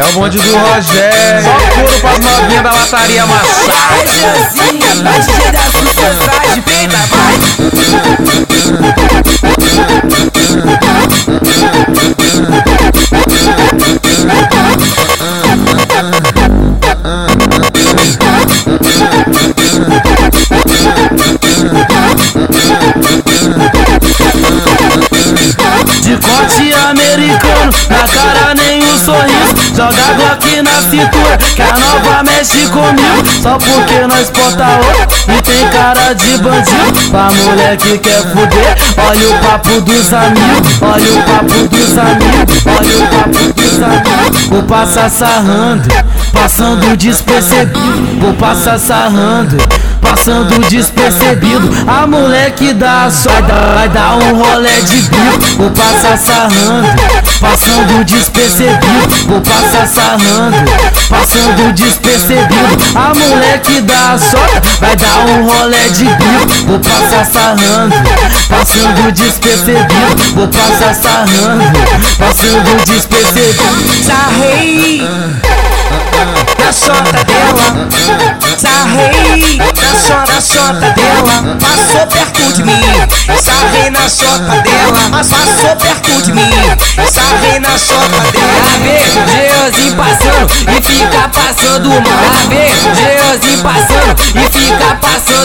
É o bonde do Rogério. Só couro pras novinhas da lataria amassada. Vai, americano, na cara nenhum sorriso. Joga Glock na cintura, que a nova mexe comigo. Só porque nós porta outra e tem cara de bandido. Pra mulher que quer fuder, olha o papo dos amigos. Olha o papo dos amigos, olha o papo dos amigos. Vou passar sarrando, passando despercebido. Vou passar sarrando passando despercebido. A moleque dá só vai dar, um rolé de bico. Vou passar sarrando, passando despercebido. Vou passar sarrando, passando despercebido. A moleque dá só vai dar um rolé de bico. Vou passar sarrando, passando despercebido. Vou passar sarrando, passando despercebido. Sarrei na chota dela, sarrei na chota, dela, passou perto de mim, sarrei na chota dela, passou perto de mim, sarrei na chota dela. A ver, Geozinho passando e fica passando mal. A ver, Geozinho passando e fica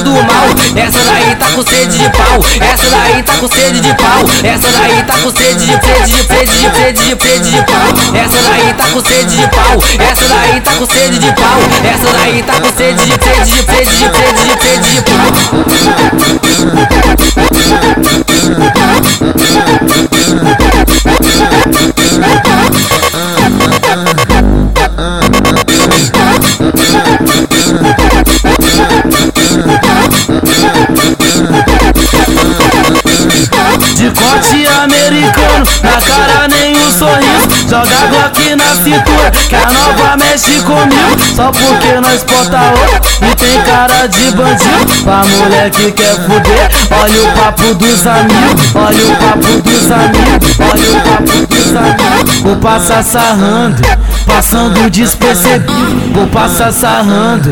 passando mal. Essa daí tá com sede de pau, essa daí tá com sede de pau, essa daí tá com sede de sede de sede de sede de sede de pau. Essa daí tá com sede de pau, essa daí tá com sede de pau, essa daí tá com sede de sede de sede de sede de sede de pau. Na cara nenhum sorriso. Joga Glock na cintura, que a nova mexe comigo. Só porque nós porta outra e tem cara de bandido. Pra mulher que quer fuder, olha o papo dos amigos. Olha o papo dos amigos, olha o papo dos amigos. Vou passar sarrando, passando despercebido. Vou passar sarrando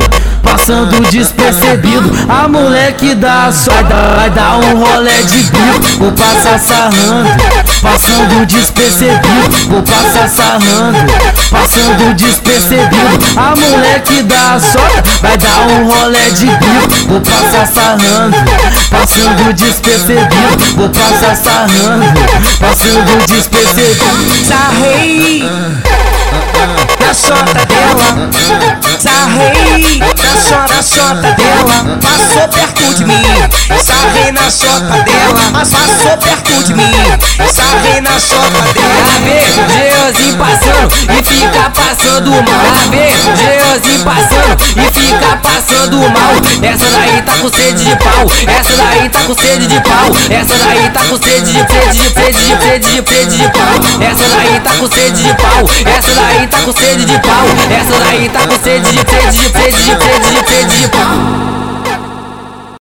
passando despercebido. A moleque dá só vai dar, um rolé de bico. Vou passar sarrando, passando despercebido. Vou passar sarrando, passando despercebido. A moleque dá só vai dar um rolé de bico. Vou passar sarrando, passando despercebido. Vou passar sarrando, passando despercebido. Sarrei na chota dela, sarrei chota, dela, passou perto de mim, sarrei na chota dela, passou perto de mim, sarrei na chota dela. ver, Geozinho passando e fica passando mal. Ver, Geozinho passando e fica passando mal. Essa daí tá com sede de pau, essa daí tá com sede de pau, essa daí tá com sede de sede de sede de sede de sede de pau. Essa daí tá com sede de pau, essa daí tá com sede de pau, essa daí tá com sede de sede de sede de sede de sede de pau.